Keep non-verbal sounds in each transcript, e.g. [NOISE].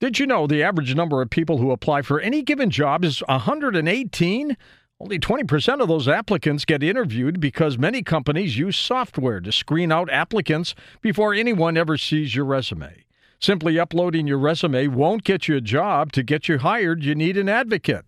Did you know the average number of people who apply for any given job is 118? Only 20% of those applicants get interviewed because many companies use software to screen out applicants before anyone ever sees your resume. Simply uploading your resume won't get you a job. To get you hired, you need an advocate.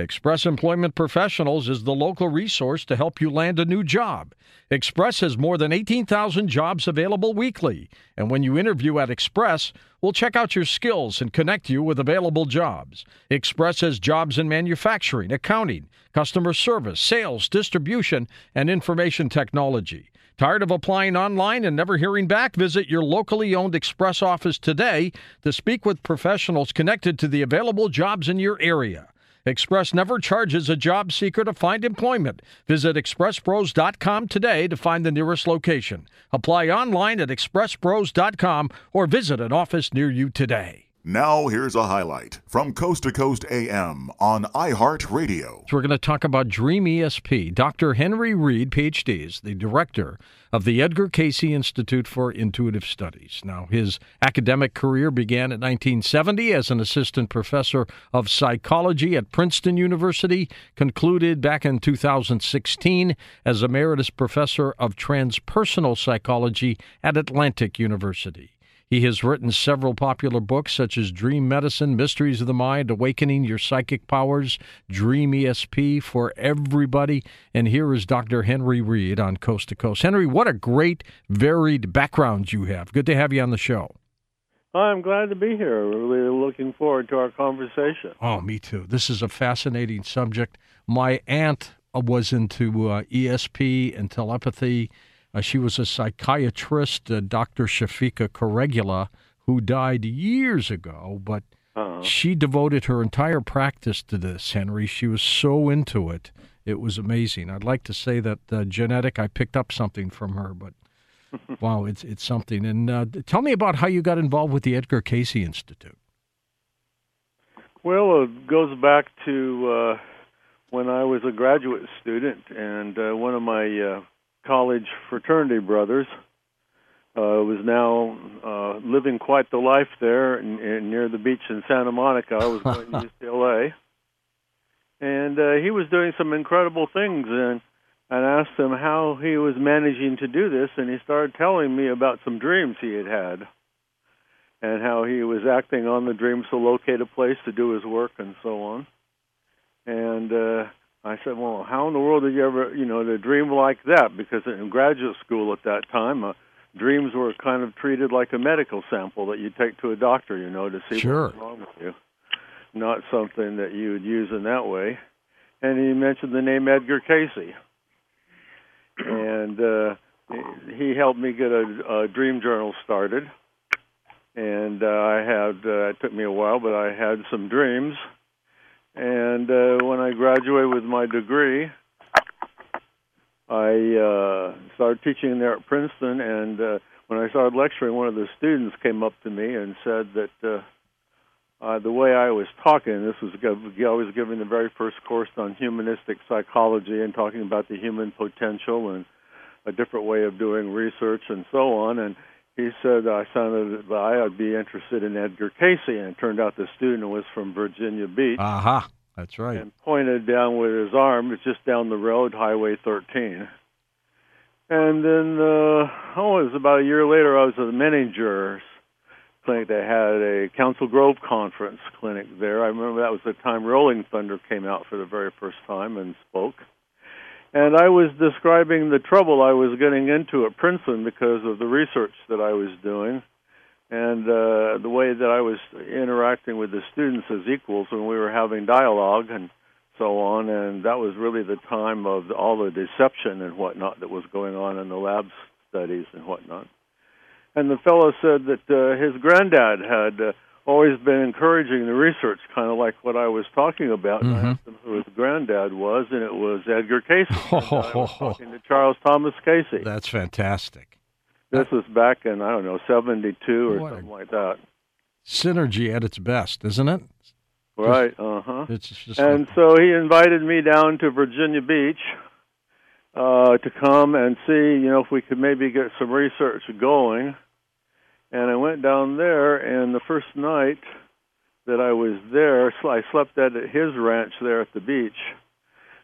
Express Employment Professionals is the local resource to help you land a new job. Express has more than 18,000 jobs available weekly. And when you interview at Express, we'll check out your skills and connect you with available jobs. Express has jobs in manufacturing, accounting, customer service, sales, distribution, and information technology. Tired of applying online and never hearing back? Visit your locally owned Express office today to speak with professionals connected to the available jobs in your area. Express never charges a job seeker to find employment. Visit expresspros.com today to find the nearest location. Apply online at expresspros.com or visit an office near you today. Now, here's a highlight from Coast to Coast AM on iHeartRadio. We're going to talk about Dream ESP. Dr. Henry Reed, PhD, is the director of the Edgar Cayce Institute for Intuitive Studies. Now, his academic career began in 1970 as an assistant professor of psychology at Princeton University, concluded back in 2016 as emeritus professor of transpersonal psychology at Atlantic University. He has written several popular books such as Dream Medicine, Mysteries of the Mind, Awakening Your Psychic Powers, Dream ESP for everybody. And here is Dr. Henry Reed on Coast to Coast. Henry, what a great, varied background you have. Good to have you on the show. I'm glad to be here. Really looking forward to our conversation. Oh, me too. This is a fascinating subject. My aunt was into uh, ESP and telepathy uh, she was a psychiatrist, uh, Dr. Shafica Karagulla, who died years ago, but uh-huh. she devoted her entire practice to this, Henry. She was so into it. It was amazing. I'd like to say that uh, genetic, I picked up something from her, but [LAUGHS] wow, it's it's something. And uh, tell me about how you got involved with the Edgar Cayce Institute. Well, it goes back to uh, when I was a graduate student, and uh, one of my uh, college fraternity brothers. Uh, was now uh, living quite the life there in, in, near the beach in Santa Monica. I was going [LAUGHS] to UCLA, and uh, he was doing some incredible things. And and asked him how he was managing to do this, and he started telling me about some dreams he had had, and how he was acting on the dreams to locate a place to do his work and so on. And uh, I said, "Well, how in the world did you ever, you know, to dream like that?" Because in graduate school at that time, uh, dreams were kind of treated like a medical sample that you take to a doctor, you know, to see sure. what's wrong with you. Not something that you would use in that way. And he mentioned the name Edgar Cayce, and uh, he helped me get a, a dream journal started. And uh, I had uh, it took me a while, but I had some dreams and uh, when I graduated with my degree, I uh, started teaching there at Princeton. And uh, when I started lecturing, one of the students came up to me and said that uh, uh, the way I was talking, this was I was giving the very first course on humanistic psychology and talking about the human potential and a different way of doing research and so on. And he said I sounded I'd be interested in Edgar Cayce, and it turned out the student was from Virginia Beach. Aha, uh-huh. that's right. And pointed down with his arm. It's just down the road, Highway 13. And then, uh, oh, it was about a year later. I was at the Menninger's clinic. They had a Council Grove conference clinic there. I remember that was the time Rolling Thunder came out for the very first time and spoke and I was describing the trouble I was getting into at Princeton because of the research that I was doing and uh, the way that I was interacting with the students as equals when we were having dialogue and so on. And that was really the time of all the deception and whatnot that was going on in the lab studies and whatnot. And the fellow said that uh, his granddad had. Uh, always been encouraging the research, kind of like what I was talking about. Mm-hmm. I asked him who his granddad was, and it was Edgar Cayce. [LAUGHS] I was talking to Charles Thomas Cayce. That's fantastic. This was back in I don't know seventy two or what something like that. Synergy at its best, isn't it? Right. Uh huh. And so he invited me down to Virginia Beach uh, to come and see, you know, if we could maybe get some research going and I went down there, and the first night that I was there. I slept at his ranch there at the beach.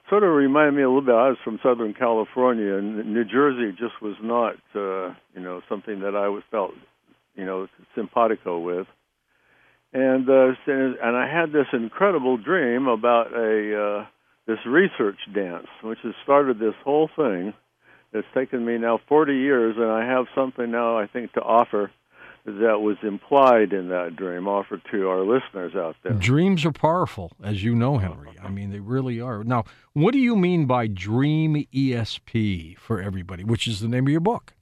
Sort of reminded me a little bit. I was from Southern California, and New Jersey just was not, uh, you know, something that I was felt, you know, simpatico with. And uh, and I had this incredible dream about a uh, this research dance, which has started this whole thing. It's taken me now 40 years, and I have something now I think to offer that was implied in that dream offered to our listeners out there. Dreams are powerful, as you know, Henry. I mean, they really are. Now, what do you mean by Dream ESP for everybody, which is the name of your book?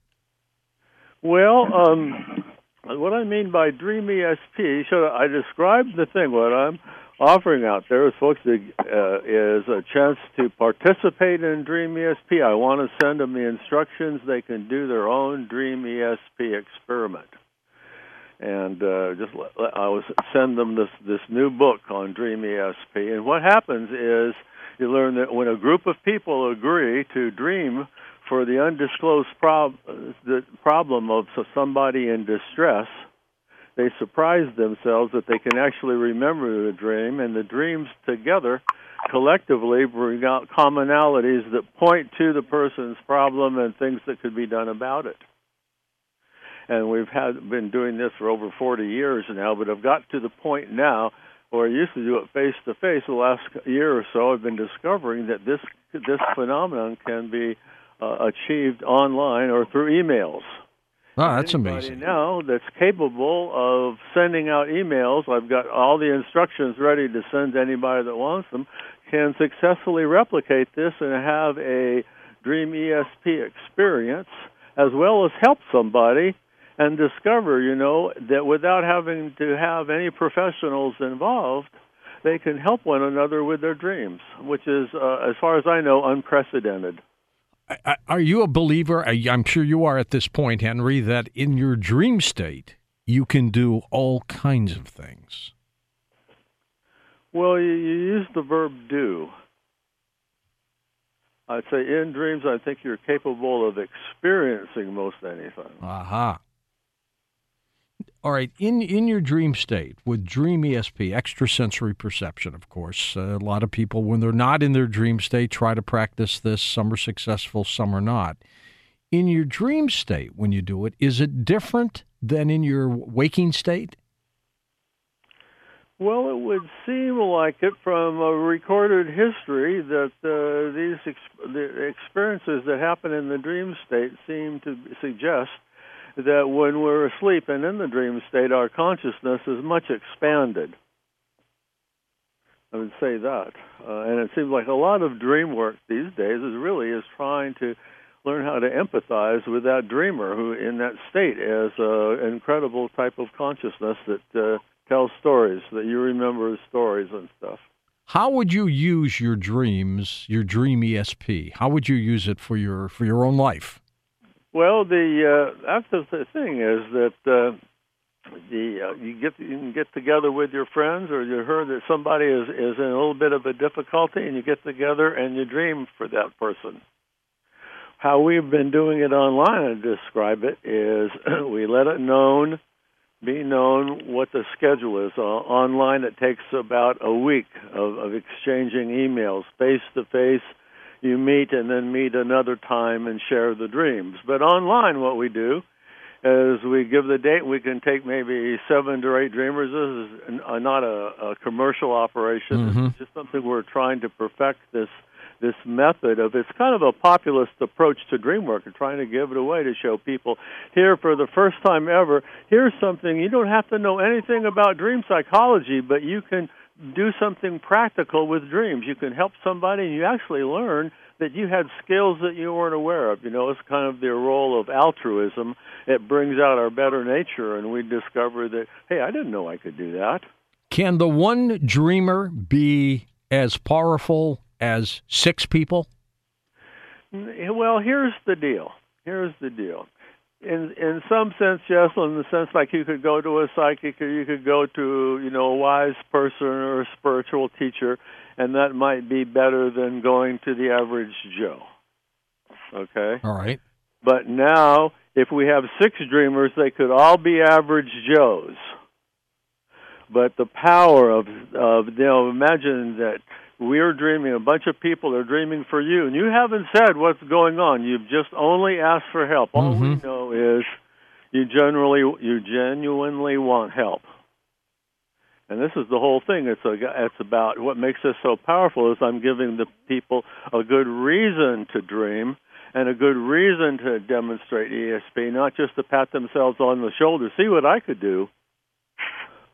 Well, um, what I mean by Dream ESP, so I described the thing. What I'm offering out there is folks uh, is a chance to participate in Dream ESP. I want to send them the instructions. They can do their own Dream ESP experiment and uh, just I was send them this this new book on Dream ESP. And what happens is you learn that when a group of people agree to dream for the undisclosed prob- the problem of somebody in distress, they surprise themselves that they can actually remember the dream, and the dreams together collectively bring out commonalities that point to the person's problem and things that could be done about it and we've had been doing this for over 40 years now. But I've got to the point now where I used to do it face to face. The last year or so, I've been discovering that this this phenomenon can be uh, achieved online or through emails. Oh, that's Anybody amazing. Now that's capable of sending out emails. I've got all the instructions ready to send to anybody that wants them. Can successfully replicate this and have a Dream ESP experience, as well as help somebody and discover, you know, that without having to have any professionals involved, they can help one another with their dreams, which is, uh, as far as I know, unprecedented. Are you a believer? I'm sure you are at this point, Henry, that in your dream state, you can do all kinds of things. Well, you, you use the verb do. I'd say in dreams, I think you're capable of experiencing most anything. Aha. All right, in in your dream state with Dream ESP, extrasensory perception, of course, uh, a lot of people when they're not in their dream state try to practice this. Some are successful, some are not. In your dream state, when you do it, is it different than in your waking state? Well, it would seem like it from a recorded history that uh, these ex- the experiences that happen in the dream state seem to suggest that when we're asleep and in the dream state, our consciousness is much expanded. I would say that, uh, and it seems like a lot of dream work these days is really is trying to learn how to empathize with that dreamer who, in that state, has an incredible type of consciousness that uh, tells stories that you remember stories and stuff. How would you use your dreams, your dream ESP? How would you use it for your for your own life? Well, the uh, that's the thing is that uh, the uh, you get you can get together with your friends, or you heard that somebody is is in a little bit of a difficulty, and you get together and you dream for that person. How we've been doing it online, to describe it, is [CLEARS THROAT] we let it known, be known what the schedule is. Uh, online, it takes about a week of, of exchanging emails, face to face you meet and then meet another time and share the dreams. But online, what we do is we give the date. We can take maybe seven to eight dreamers. This is not a, a commercial operation. Mm-hmm. It's just something we're trying to perfect this this method of it's kind of a populist approach to dream work and trying to give it away to show people here for the first time ever here's something you don't have to know anything about dream psychology but you can do something practical with dreams. You can help somebody, and you actually learn that you had skills that you weren't aware of. You know, it's kind of the role of altruism. It brings out our better nature, and we discover that, hey, I didn't know I could do that. Can the one dreamer be as powerful as six people? Well, here's the deal. Here's the deal in in some sense, yes. In the sense, like you could go to a psychic, or you could go to you know a wise person or a spiritual teacher, and that might be better than going to the average Joe. Okay. All right. But now, if we have six dreamers, they could all be average Joes. but the power of of you know imagine that we're dreaming a bunch of people are dreaming for you and you haven't said what's going on. You've just only asked for help. All mm-hmm. we know is you generally you genuinely want help. And this is the whole thing. It's a it's about what makes this so powerful is i'm giving the people a good reason to dream and a good reason to demonstrate esp not just to pat themselves on the shoulder see what i could do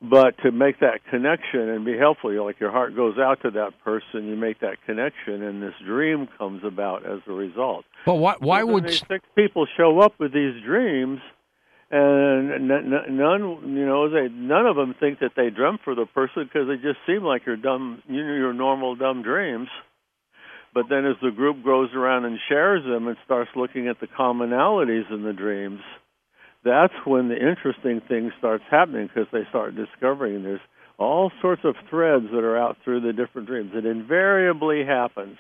but to make that connection and be helpful, you like your heart goes out to that person, you make that connection, and this dream comes about as a result. But why? Why so would these six people show up with these dreams? And none, you know, they none of them think that they dreamt for the person because they just seem like your dumb, you know, your normal dumb dreams. But then, as the group goes around and shares them and starts looking at the commonalities in the dreams, that's when the interesting thing starts happening because they start discovering there's all sorts of threads that are out through the different dreams. It invariably happens.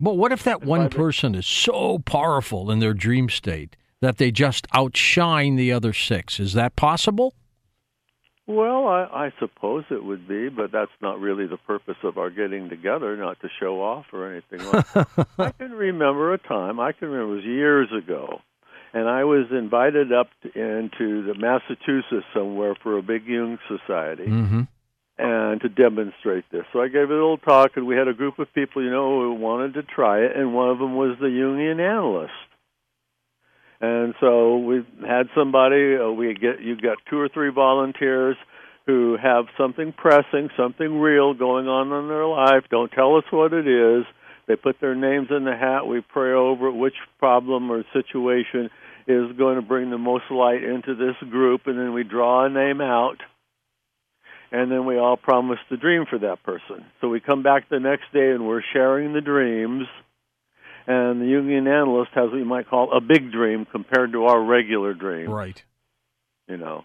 But what if that one person is so powerful in their dream state that they just outshine the other six? Is that possible? Well, I, I suppose it would be, but that's not really the purpose of our getting together, not to show off or anything like that. [LAUGHS] I can remember a time, I can remember it was years ago, and I was invited up to, into the Massachusetts somewhere for a big Jung society. Mm-hmm. And to demonstrate this, so I gave a little talk, and we had a group of people, you know, who wanted to try it, and one of them was the Jungian analyst. And so we had somebody. Uh, we get you got two or three volunteers who have something pressing, something real going on in their life. Don't tell us what it is. They put their names in the hat. We pray over which problem or situation is going to bring the most light into this group, and then we draw a name out, and then we all promise to dream for that person. So we come back the next day and we're sharing the dreams, and the Jungian analyst has what you might call a big dream compared to our regular dream. Right. You know.